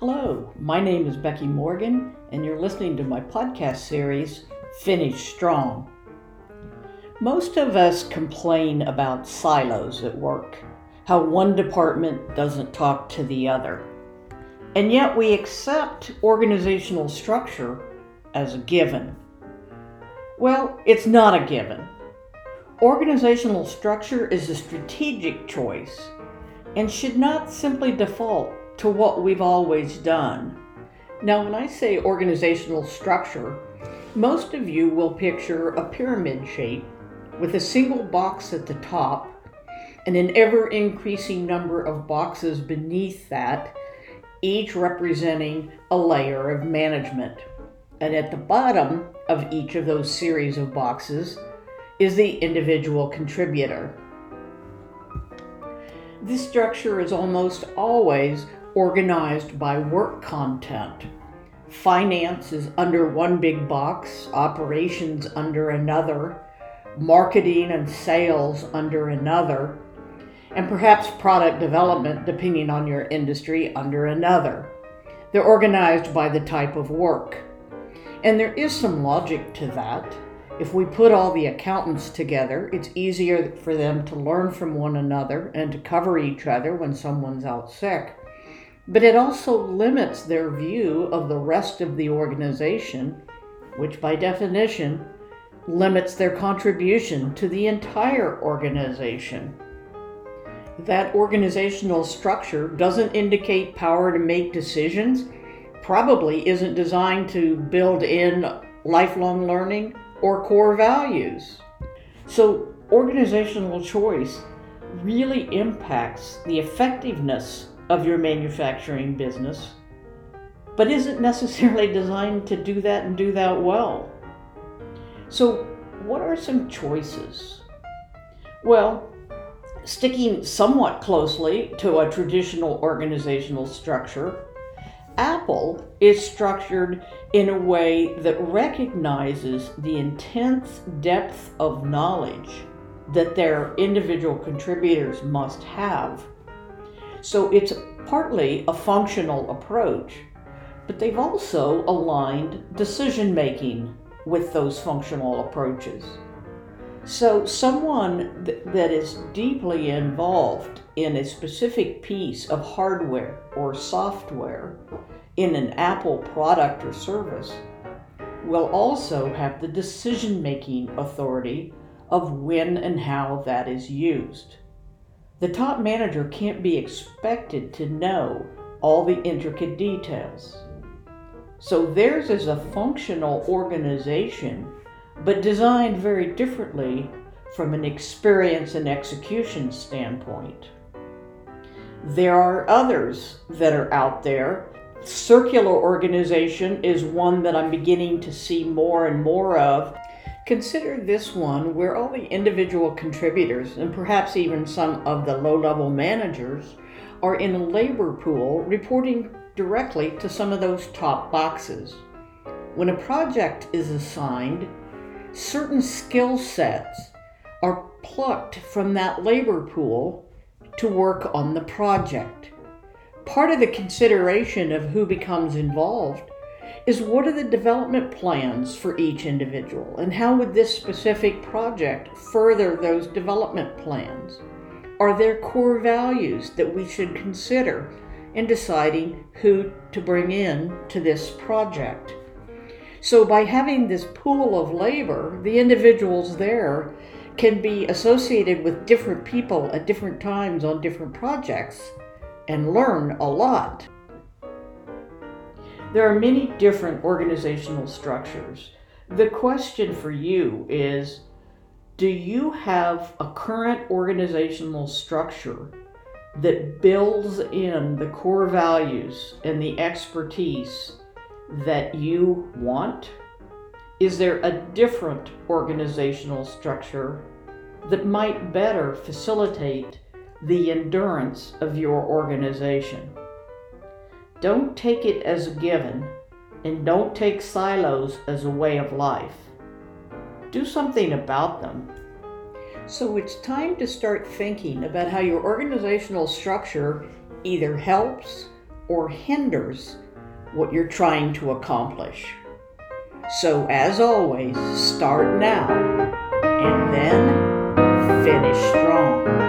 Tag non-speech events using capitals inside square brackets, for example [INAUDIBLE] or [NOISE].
Hello, my name is Becky Morgan, and you're listening to my podcast series, Finish Strong. Most of us complain about silos at work, how one department doesn't talk to the other. And yet we accept organizational structure as a given. Well, it's not a given. Organizational structure is a strategic choice and should not simply default to what we've always done. Now, when I say organizational structure, most of you will picture a pyramid shape with a single box at the top and an ever increasing number of boxes beneath that, each representing a layer of management. And at the bottom of each of those series of boxes is the individual contributor. This structure is almost always organized by work content. Finance is under one big box, operations under another, marketing and sales under another, and perhaps product development, depending on your industry, under another. They're organized by the type of work. And there is some logic to that. If we put all the accountants together, it's easier for them to learn from one another and to cover each other when someone's out sick. But it also limits their view of the rest of the organization, which by definition limits their contribution to the entire organization. That organizational structure doesn't indicate power to make decisions, probably isn't designed to build in lifelong learning or core values. So, organizational choice really impacts the effectiveness of your manufacturing business, but isn't necessarily [LAUGHS] designed to do that and do that well. So, what are some choices? Well, sticking somewhat closely to a traditional organizational structure, Apple is structured in a way that recognizes the intense depth of knowledge that their individual contributors must have. So it's partly a functional approach, but they've also aligned decision making with those functional approaches. So, someone th- that is deeply involved in a specific piece of hardware or software in an Apple product or service will also have the decision making authority of when and how that is used. The top manager can't be expected to know all the intricate details. So theirs is a functional organization but designed very differently from an experience and execution standpoint. There are others that are out there. Circular organization is one that I'm beginning to see more and more of. Consider this one where all the individual contributors, and perhaps even some of the low level managers, are in a labor pool reporting directly to some of those top boxes. When a project is assigned, certain skill sets are plucked from that labor pool to work on the project. Part of the consideration of who becomes involved is what are the development plans for each individual and how would this specific project further those development plans? Are there core values that we should consider in deciding who to bring in to this project? So, by having this pool of labor, the individuals there can be associated with different people at different times on different projects and learn a lot. There are many different organizational structures. The question for you is Do you have a current organizational structure that builds in the core values and the expertise that you want? Is there a different organizational structure that might better facilitate the endurance of your organization? Don't take it as a given and don't take silos as a way of life. Do something about them. So it's time to start thinking about how your organizational structure either helps or hinders what you're trying to accomplish. So, as always, start now and then finish strong.